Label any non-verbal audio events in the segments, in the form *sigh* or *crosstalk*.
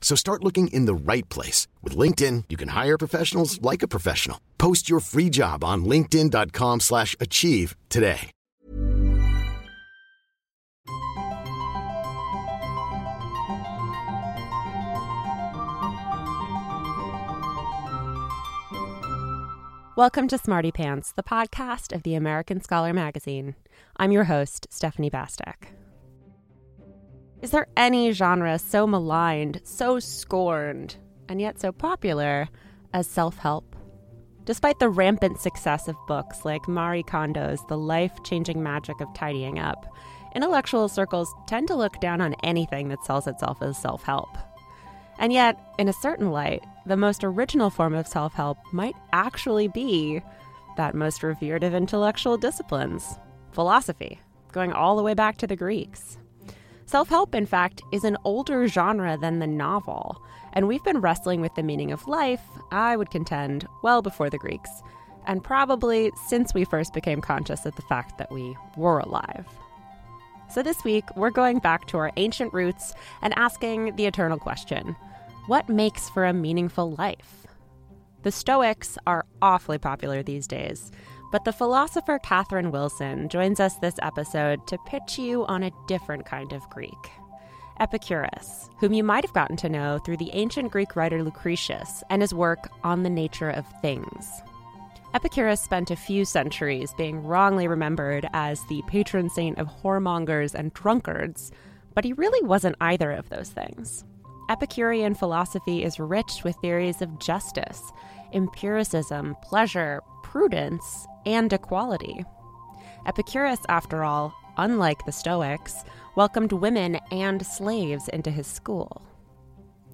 So start looking in the right place. With LinkedIn, you can hire professionals like a professional. Post your free job on linkedin.com slash achieve today. Welcome to Smarty Pants, the podcast of the American Scholar magazine. I'm your host, Stephanie Bastek. Is there any genre so maligned, so scorned, and yet so popular as self help? Despite the rampant success of books like Marie Kondo's The Life Changing Magic of Tidying Up, intellectual circles tend to look down on anything that sells itself as self help. And yet, in a certain light, the most original form of self help might actually be that most revered of intellectual disciplines philosophy, going all the way back to the Greeks. Self help, in fact, is an older genre than the novel, and we've been wrestling with the meaning of life, I would contend, well before the Greeks, and probably since we first became conscious of the fact that we were alive. So this week, we're going back to our ancient roots and asking the eternal question what makes for a meaningful life? The Stoics are awfully popular these days, but the philosopher Catherine Wilson joins us this episode to pitch you on a different kind of Greek. Epicurus, whom you might have gotten to know through the ancient Greek writer Lucretius and his work on the nature of things. Epicurus spent a few centuries being wrongly remembered as the patron saint of whoremongers and drunkards, but he really wasn't either of those things. Epicurean philosophy is rich with theories of justice, empiricism, pleasure, prudence, and equality. Epicurus, after all, unlike the Stoics, welcomed women and slaves into his school.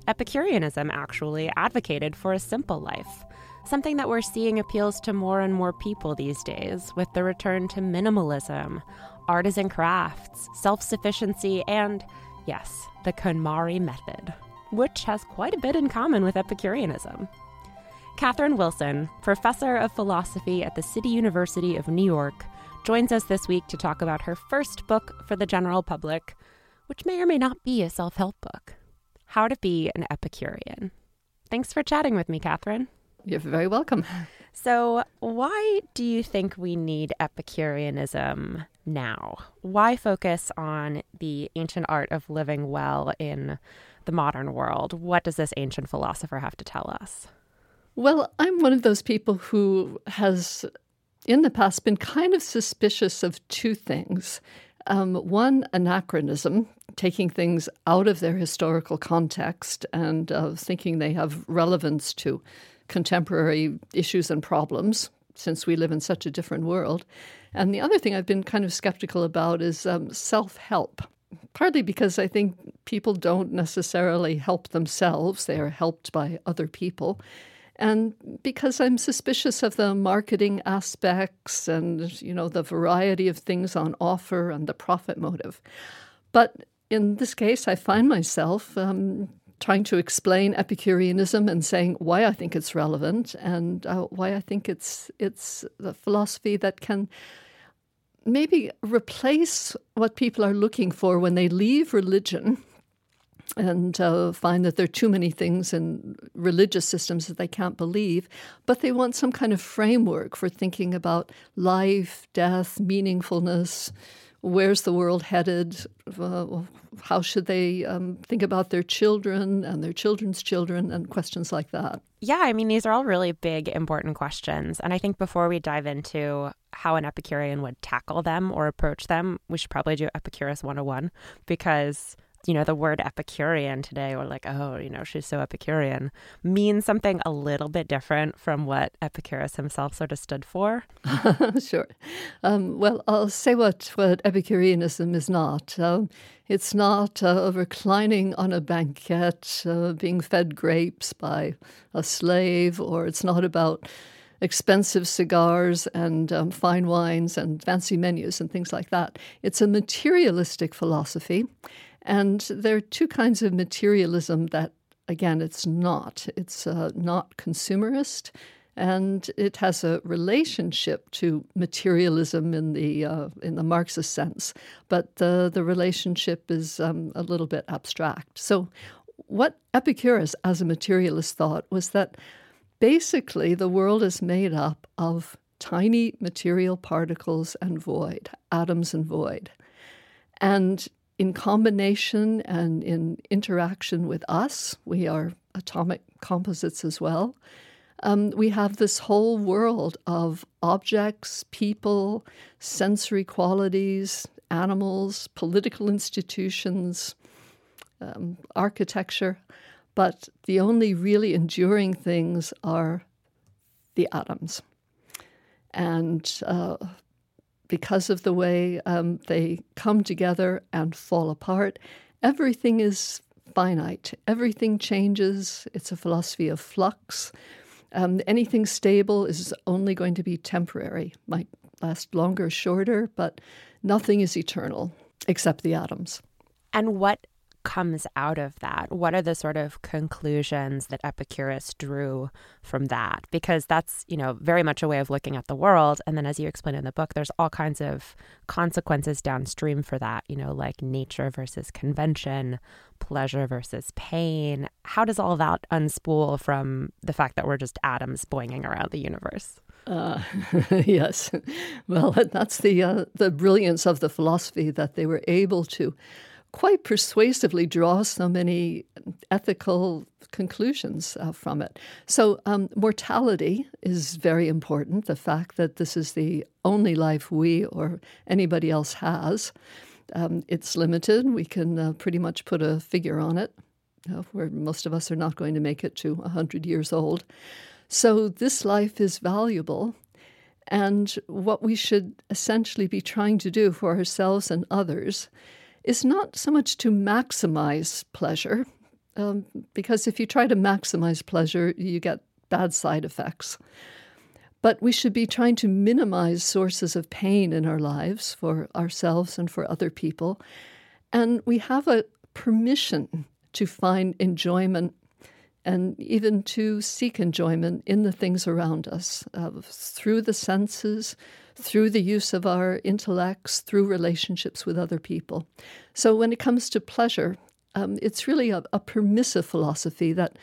Epicureanism actually advocated for a simple life, something that we're seeing appeals to more and more people these days with the return to minimalism, artisan crafts, self sufficiency, and, yes, the KonMari method which has quite a bit in common with Epicureanism. Catherine Wilson, professor of philosophy at the City University of New York, joins us this week to talk about her first book for the general public, which may or may not be a self help book How to Be an Epicurean. Thanks for chatting with me, Catherine. You're very welcome. So, why do you think we need Epicureanism now? Why focus on the ancient art of living well in the modern world. What does this ancient philosopher have to tell us? Well, I'm one of those people who has, in the past, been kind of suspicious of two things. Um, one, anachronism, taking things out of their historical context and uh, thinking they have relevance to contemporary issues and problems, since we live in such a different world. And the other thing I've been kind of skeptical about is um, self help partly because I think people don't necessarily help themselves, they are helped by other people. And because I'm suspicious of the marketing aspects and, you know, the variety of things on offer and the profit motive. But in this case, I find myself um, trying to explain Epicureanism and saying why I think it's relevant and uh, why I think it's it's the philosophy that can maybe replace what people are looking for when they leave religion and uh, find that there are too many things in religious systems that they can't believe, but they want some kind of framework for thinking about life, death, meaningfulness. Where's the world headed? Uh, how should they um, think about their children and their children's children and questions like that? Yeah, I mean, these are all really big, important questions. And I think before we dive into how an Epicurean would tackle them or approach them, we should probably do Epicurus 101 because you know, the word Epicurean today, or like, oh, you know, she's so Epicurean, means something a little bit different from what Epicurus himself sort of stood for. *laughs* sure. Um, well, I'll say what, what Epicureanism is not. Um, it's not uh, reclining on a banquette, uh, being fed grapes by a slave, or it's not about expensive cigars and um, fine wines and fancy menus and things like that. It's a materialistic philosophy. And there are two kinds of materialism that, again, it's not. It's uh, not consumerist, and it has a relationship to materialism in the uh, in the Marxist sense, but the the relationship is um, a little bit abstract. So, what Epicurus, as a materialist, thought was that basically the world is made up of tiny material particles and void, atoms and void. And in combination and in interaction with us, we are atomic composites as well. Um, we have this whole world of objects, people, sensory qualities, animals, political institutions, um, architecture, but the only really enduring things are the atoms. And uh, because of the way um, they come together and fall apart, everything is finite. Everything changes. It's a philosophy of flux. Um, anything stable is only going to be temporary, might last longer, shorter, but nothing is eternal except the atoms. And what comes out of that? What are the sort of conclusions that Epicurus drew from that? Because that's, you know, very much a way of looking at the world. And then, as you explain in the book, there's all kinds of consequences downstream for that, you know, like nature versus convention, pleasure versus pain. How does all that unspool from the fact that we're just atoms boinging around the universe? Uh, *laughs* yes, well, *laughs* that's the uh, the brilliance of the philosophy that they were able to quite persuasively draw so many ethical conclusions uh, from it. So, um, mortality is very important. The fact that this is the only life we or anybody else has. Um, it's limited. We can uh, pretty much put a figure on it, uh, where most of us are not going to make it to 100 years old. So, this life is valuable. And what we should essentially be trying to do for ourselves and others is not so much to maximize pleasure, um, because if you try to maximize pleasure, you get bad side effects. But we should be trying to minimize sources of pain in our lives for ourselves and for other people. And we have a permission to find enjoyment and even to seek enjoyment in the things around us uh, through the senses, through the use of our intellects, through relationships with other people. So when it comes to pleasure, um, it's really a, a permissive philosophy that,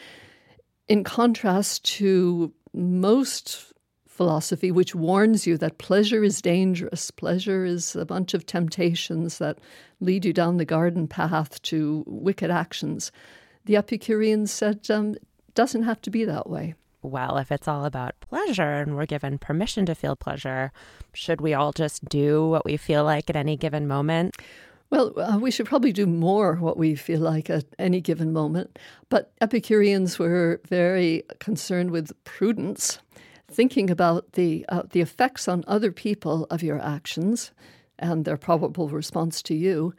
in contrast to most philosophy, which warns you that pleasure is dangerous. Pleasure is a bunch of temptations that lead you down the garden path to wicked actions. The Epicureans said um, doesn't have to be that way well, if it's all about pleasure and we're given permission to feel pleasure, should we all just do what we feel like at any given moment? Well, uh, we should probably do more what we feel like at any given moment. But Epicureans were very concerned with prudence, thinking about the uh, the effects on other people of your actions and their probable response to you,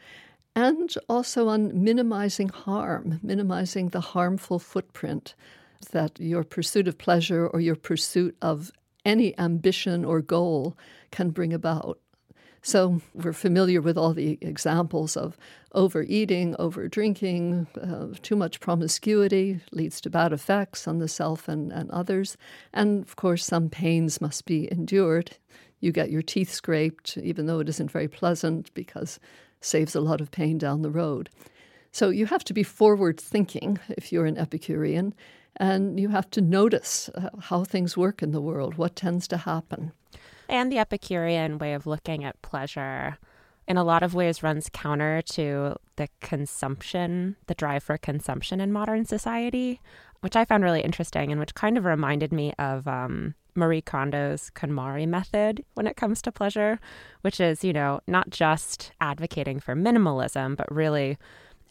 and also on minimizing harm, minimizing the harmful footprint that your pursuit of pleasure or your pursuit of any ambition or goal can bring about. So we're familiar with all the examples of overeating, overdrinking, uh, too much promiscuity leads to bad effects on the self and, and others. And of course, some pains must be endured. You get your teeth scraped, even though it isn't very pleasant, because saves a lot of pain down the road. So you have to be forward thinking if you're an Epicurean and you have to notice uh, how things work in the world, what tends to happen. And the Epicurean way of looking at pleasure in a lot of ways runs counter to the consumption, the drive for consumption in modern society, which I found really interesting and which kind of reminded me of um, Marie Kondo's KonMari method when it comes to pleasure, which is, you know, not just advocating for minimalism, but really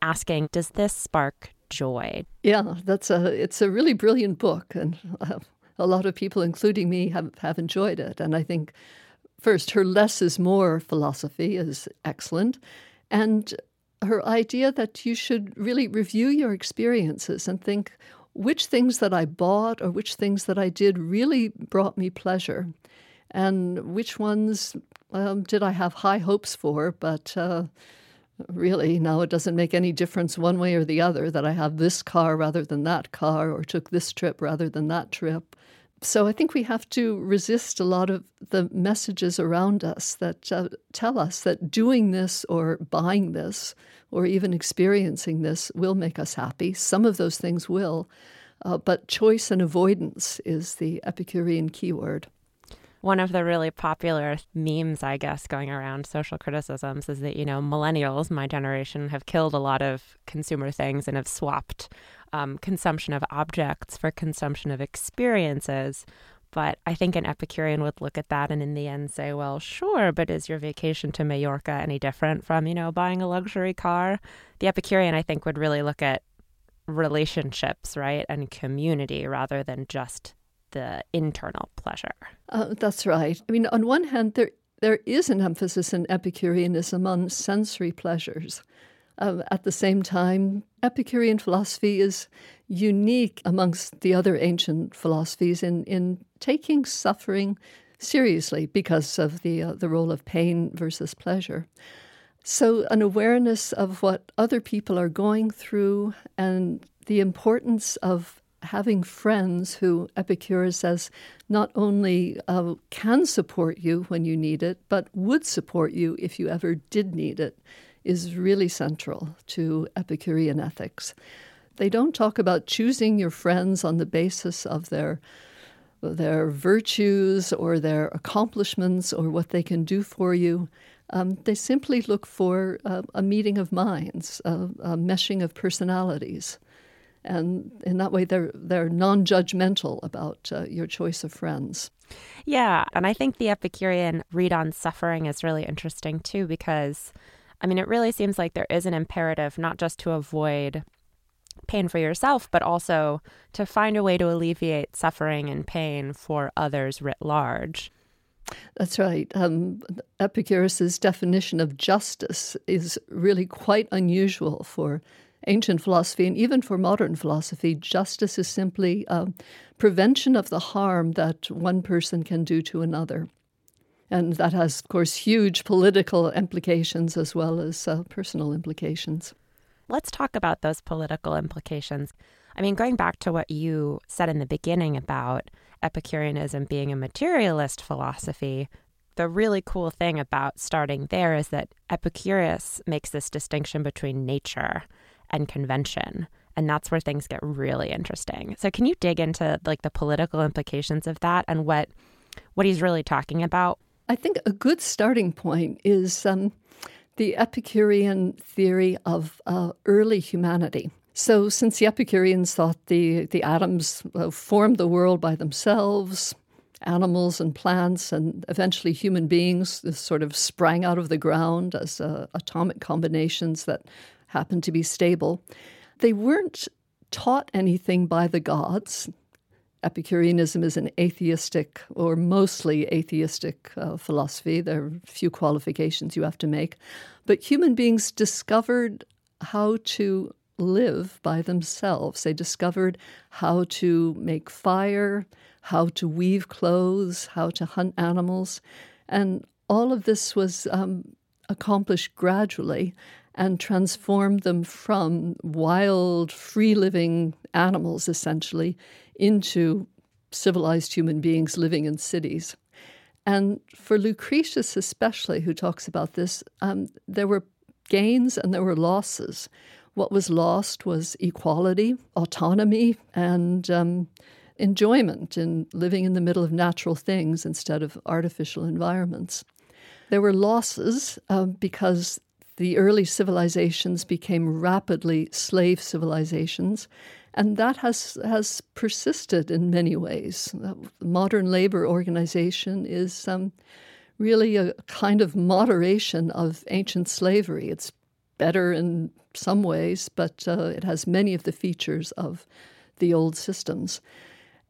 asking, does this spark joy? Yeah, that's a it's a really brilliant book, and uh, a lot of people, including me, have have enjoyed it. And I think first, her less is more philosophy is excellent, and her idea that you should really review your experiences and think which things that I bought or which things that I did really brought me pleasure, and which ones um, did I have high hopes for, but uh, really now it doesn't make any difference one way or the other that I have this car rather than that car or took this trip rather than that trip. So I think we have to resist a lot of the messages around us that uh, tell us that doing this or buying this or even experiencing this will make us happy. Some of those things will, uh, but choice and avoidance is the Epicurean keyword. One of the really popular memes, I guess, going around social criticisms is that, you know, millennials, my generation, have killed a lot of consumer things and have swapped um, consumption of objects for consumption of experiences. But I think an Epicurean would look at that and in the end say, well, sure, but is your vacation to Mallorca any different from, you know, buying a luxury car? The Epicurean, I think, would really look at relationships, right, and community rather than just the internal pleasure. Uh, that's right. I mean, on one hand, there there is an emphasis in Epicureanism on sensory pleasures. Um, at the same time, Epicurean philosophy is unique amongst the other ancient philosophies in, in taking suffering seriously because of the, uh, the role of pain versus pleasure. So, an awareness of what other people are going through and the importance of having friends who Epicurus says not only uh, can support you when you need it, but would support you if you ever did need it is really central to Epicurean ethics. They don't talk about choosing your friends on the basis of their their virtues or their accomplishments or what they can do for you. Um, they simply look for uh, a meeting of minds, a, a meshing of personalities, and in that way, they're they're non-judgmental about uh, your choice of friends. Yeah, and I think the Epicurean read on suffering is really interesting too because I mean, it really seems like there is an imperative not just to avoid pain for yourself, but also to find a way to alleviate suffering and pain for others writ large. That's right. Um, Epicurus's definition of justice is really quite unusual for ancient philosophy and even for modern philosophy. Justice is simply um, prevention of the harm that one person can do to another. And that has, of course, huge political implications as well as uh, personal implications. Let's talk about those political implications. I mean, going back to what you said in the beginning about Epicureanism being a materialist philosophy, the really cool thing about starting there is that Epicurus makes this distinction between nature and convention and that's where things get really interesting. So can you dig into like the political implications of that and what what he's really talking about? I think a good starting point is um, the Epicurean theory of uh, early humanity. So, since the Epicureans thought the, the atoms uh, formed the world by themselves, animals and plants, and eventually human beings sort of sprang out of the ground as uh, atomic combinations that happened to be stable, they weren't taught anything by the gods. Epicureanism is an atheistic or mostly atheistic uh, philosophy. There are a few qualifications you have to make. But human beings discovered how to live by themselves. They discovered how to make fire, how to weave clothes, how to hunt animals. And all of this was um, accomplished gradually and transformed them from wild, free living animals, essentially, into civilized human beings living in cities. And for Lucretius, especially, who talks about this, um, there were gains and there were losses. What was lost was equality, autonomy, and um, enjoyment in living in the middle of natural things instead of artificial environments. There were losses um, because the early civilizations became rapidly slave civilizations And that has, has persisted in many ways. Modern labor organization is um, really a kind of moderation of ancient slavery. It's better in some ways, but uh, it has many of the features of the old systems.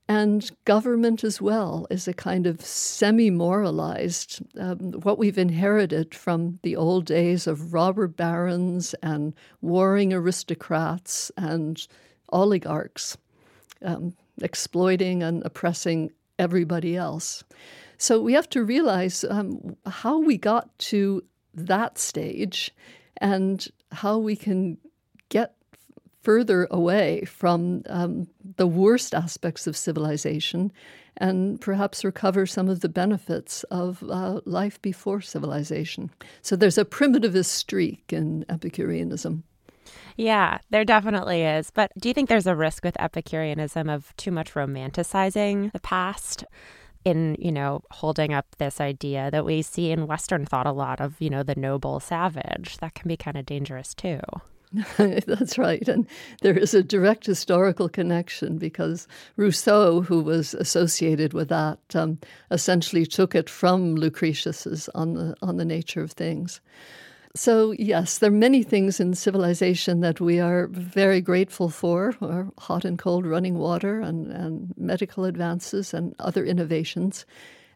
And government as well is a kind of semi moralized, um, what we've inherited from the old days of robber barons and warring aristocrats and oligarchs, um, exploiting and oppressing everybody else. So we have to realize um, how we got to that stage and how we can get further away from um, the worst aspects of civilization and perhaps recover some of the benefits of uh, life before civilization. So there's a primitivist streak in Epicureanism. Yeah, there definitely is. But do you think there's a risk with Epicureanism of too much romanticizing the past? in you know holding up this idea that we see in western thought a lot of you know the noble savage that can be kind of dangerous too *laughs* That's right. And there is a direct historical connection because Rousseau, who was associated with that, um, essentially took it from Lucretius's on the, on the nature of things. So, yes, there are many things in civilization that we are very grateful for hot and cold running water and, and medical advances and other innovations.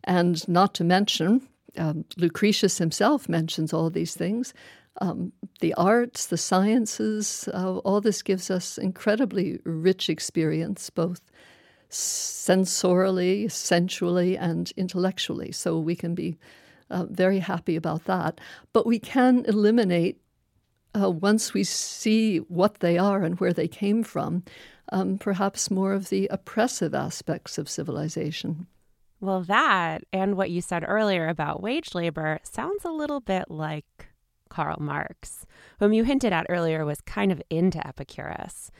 And not to mention, um, Lucretius himself mentions all these things. Um, the arts, the sciences, uh, all this gives us incredibly rich experience, both sensorially, sensually, and intellectually. So we can be uh, very happy about that. But we can eliminate, uh, once we see what they are and where they came from, um, perhaps more of the oppressive aspects of civilization. Well, that and what you said earlier about wage labor sounds a little bit like Karl Marx, whom you hinted at earlier was kind of into Epicurus.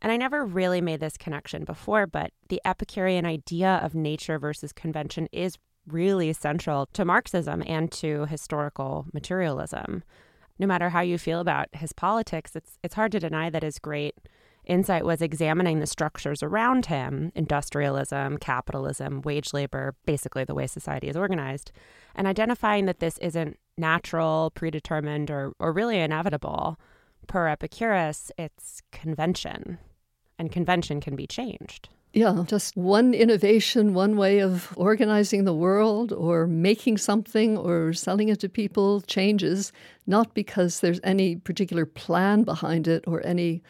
And I never really made this connection before, but the Epicurean idea of nature versus convention is really central to Marxism and to historical materialism. No matter how you feel about his politics, it's it's hard to deny that his great insight was examining the structures around him, industrialism, capitalism, wage labor, basically the way society is organized, and identifying that this isn't natural, predetermined, or, or really inevitable. Per Epicurus, it's convention, and convention can be changed. Yeah, just one innovation, one way of organizing the world or making something or selling it to people changes, not because there's any particular plan behind it or any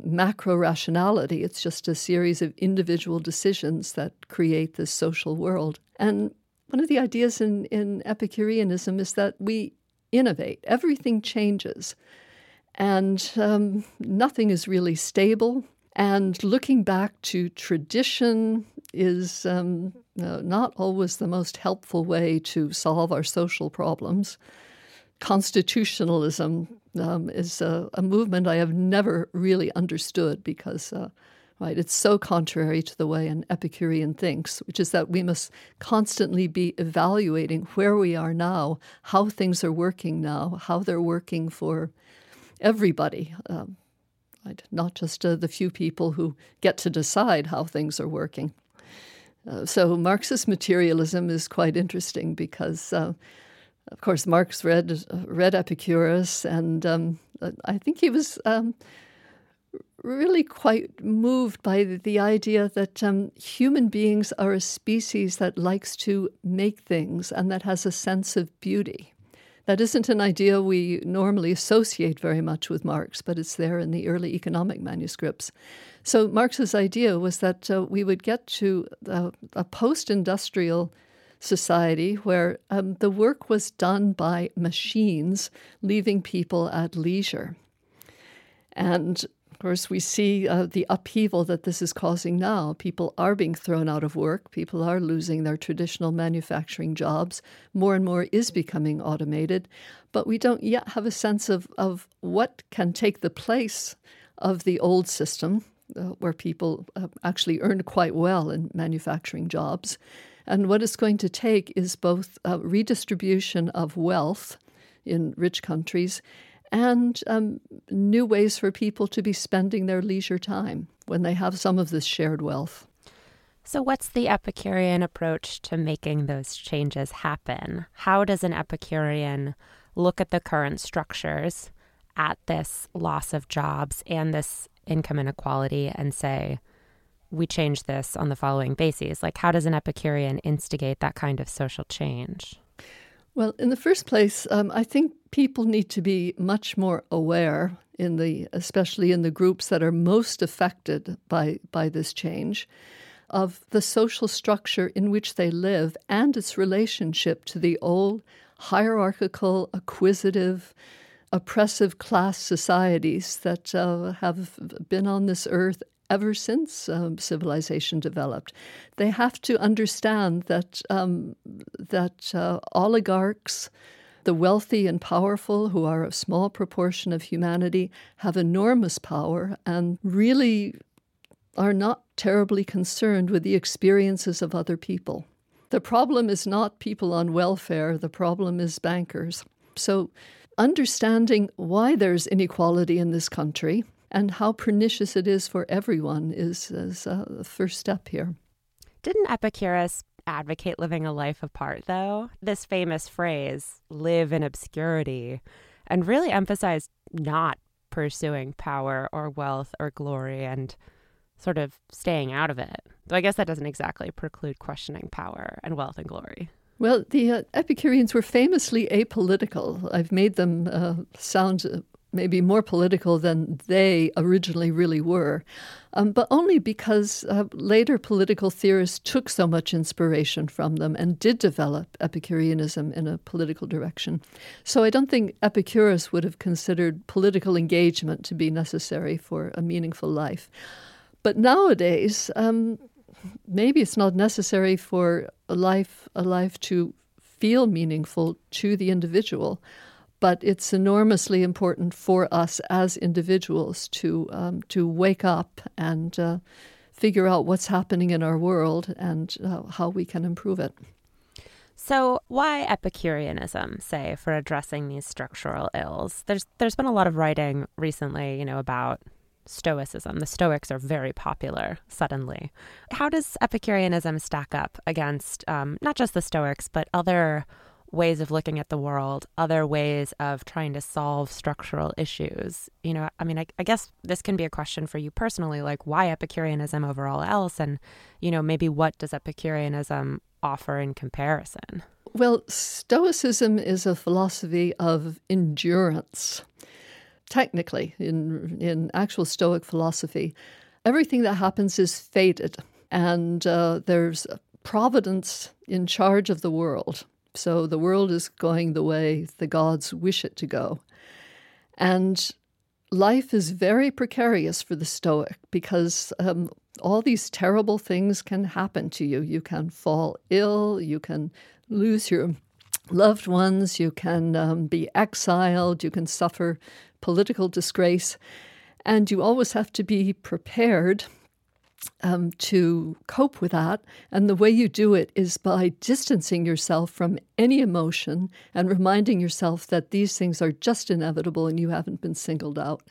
macro rationality. It's just a series of individual decisions that create this social world. And one of the ideas in, in Epicureanism is that we innovate, everything changes, and um, nothing is really stable. And looking back to tradition is um, not always the most helpful way to solve our social problems. Constitutionalism um, is a, a, movement I have never really understood because, uh, right, it's so contrary to the way an Epicurean thinks, which is that we must constantly be evaluating where we are now, how things are working now, how they're working for everybody. Um, right? Not just uh, the few people who get to decide how things are working. Uh, so Marxist materialism is quite interesting because, uh, of course, Marx read read Epicurus, and um, I think he was um, really quite moved by the, idea that um, human beings are a species that likes to make things and that has a sense of beauty. That isn't an idea we normally associate very much with Marx, but it's there in the early economic manuscripts. So Marx's idea was that uh, we would get to uh, a post industrial society where um, the work was done by machines, leaving people at leisure. And of course, we see uh, the upheaval that this is causing now. People are being thrown out of work. People are losing their traditional manufacturing jobs. More and more is becoming automated. But we don't yet have a sense of, of what can take the place of the old system, uh, where people uh, actually earned quite well in manufacturing jobs. And what it's going to take is both redistribution of wealth in rich countries and um, new ways for people to be spending their leisure time when they have some of this shared wealth. So, what's the Epicurean approach to making those changes happen? How does an Epicurean look at the current structures, at this loss of jobs and this income inequality, and say, we change this on the following bases? Like, how does an Epicurean instigate that kind of social change? Well, in the first place, um, I think people need to be much more aware in the, especially in the groups that are most affected by by this change, of the social structure in which they live and its relationship to the old hierarchical, acquisitive, oppressive class societies that uh, have been on this earth ever since um, civilization developed. They have to understand that um, that uh, oligarchs, the wealthy and powerful, who are a small proportion of humanity, have enormous power and really are not terribly concerned with the experiences of other people. The problem is not people on welfare, the problem is bankers. So, understanding why there's inequality in this country and how pernicious it is for everyone is, is uh, the first step here. Didn't Epicurus advocate living a life apart, though? This famous phrase, live in obscurity, and really emphasized not pursuing power or wealth or glory and sort of staying out of it. Though I guess that doesn't exactly preclude questioning power and wealth and glory. Well, the uh, Epicureans were famously apolitical. I've made them uh, sound maybe more political than they originally really were, um, but only because uh, later political theorists took so much inspiration from them and did develop Epicureanism in a political direction. So I don't think Epicurus would have considered political engagement to be necessary for a meaningful life. But nowadays, um, maybe it's not necessary for a life a life to feel meaningful to the individual but it's enormously important for us as individuals to um, to wake up and uh, figure out what's happening in our world and uh, how we can improve it. So, why Epicureanism, say, for addressing these structural ills? There's there's been a lot of writing recently, you know, about Stoicism. The Stoics are very popular suddenly. How does Epicureanism stack up against um, not just the Stoics, but other ways of looking at the world, other ways of trying to solve structural issues. You know, I mean, I, I, guess this can be a question for you personally, like why Epicureanism over all else? And, you know, maybe what does Epicureanism offer in comparison? Well, Stoicism is a philosophy of endurance. Technically, in, in actual Stoic philosophy, everything that happens is fated, and uh, there's providence in charge of the world. So the world is going the way the gods wish it to go. And life is very precarious for the Stoic because um, all these terrible things can happen to you. You can fall ill, you can lose your loved ones, you can um, be exiled, you can suffer political disgrace. And you always have to be prepared um, to cope with that. And the way you do it is by distancing yourself from any emotion and reminding yourself that these things are just inevitable and you haven't been singled out.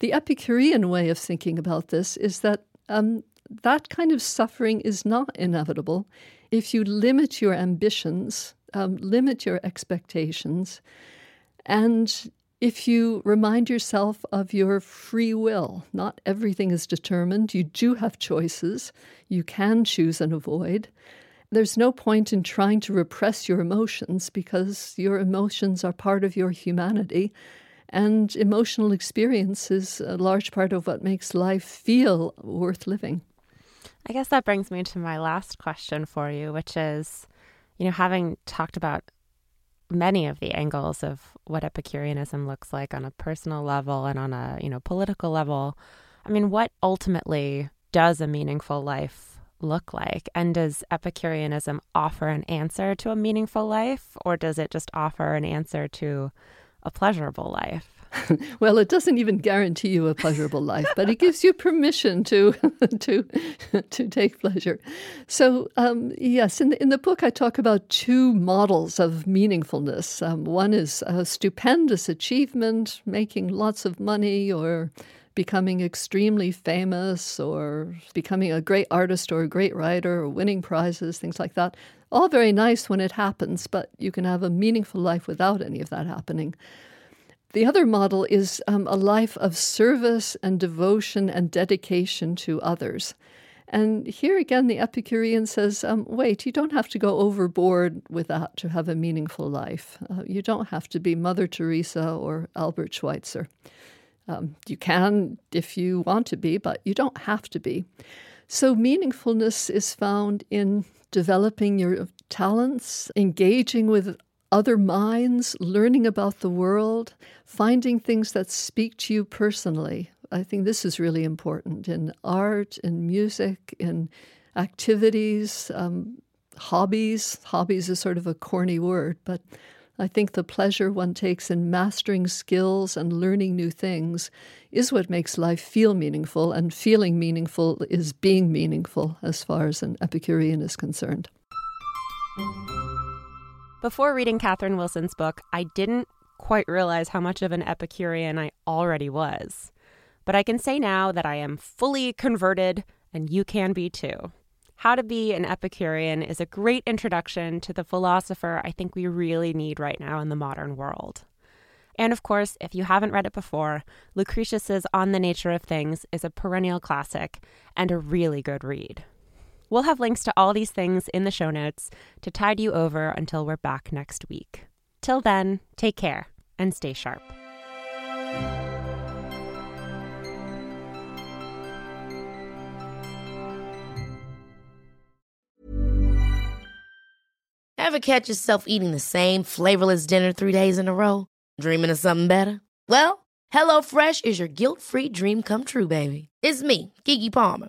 The Epicurean way of thinking about this is that um, that kind of suffering is not inevitable if you limit your ambitions, um, limit your expectations, and if you remind yourself of your free will, not everything is determined. You do have choices. You can choose and avoid. There's no point in trying to repress your emotions because your emotions are part of your humanity. And emotional experience is a large part of what makes life feel worth living. I guess that brings me to my last question for you, which is you know, having talked about many of the angles of what Epicureanism looks like on a personal level and on a, you know, political level. I mean, what ultimately does a meaningful life look like? And does Epicureanism offer an answer to a meaningful life, or does it just offer an answer to a pleasurable life? *laughs* well, it doesn't even guarantee you a pleasurable life, but it gives you permission to *laughs* to *laughs* to take pleasure. So, um, yes, in the, in the book, I talk about two models of meaningfulness. Um, one is a stupendous achievement, making lots of money, or becoming extremely famous, or becoming a great artist or a great writer, or winning prizes, things like that. All very nice when it happens, but you can have a meaningful life without any of that happening. The other model is um, a life of service and devotion and dedication to others. And here again, the Epicurean says, um, wait, you don't have to go overboard with that to have a meaningful life. Uh, you don't have to be Mother Teresa or Albert Schweitzer. Um, you can if you want to be, but you don't have to be. So, meaningfulness is found in developing your talents, engaging with other minds, learning about the world, finding things that speak to you personally. I think this is really important in art, in music, in activities, um, hobbies. Hobbies is sort of a corny word, but I think the pleasure one takes in mastering skills and learning new things is what makes life feel meaningful, and feeling meaningful is being meaningful as far as an Epicurean is concerned. Before reading Catherine Wilson's book, I didn't quite realize how much of an Epicurean I already was. But I can say now that I am fully converted, and you can be too. How to Be an Epicurean is a great introduction to the philosopher I think we really need right now in the modern world. And of course, if you haven't read it before, Lucretius's On the Nature of Things is a perennial classic and a really good read. We'll have links to all these things in the show notes to tide you over until we're back next week. Till then, take care and stay sharp. Ever catch yourself eating the same flavorless dinner three days in a row? Dreaming of something better? Well, HelloFresh is your guilt free dream come true, baby. It's me, Keke Palmer.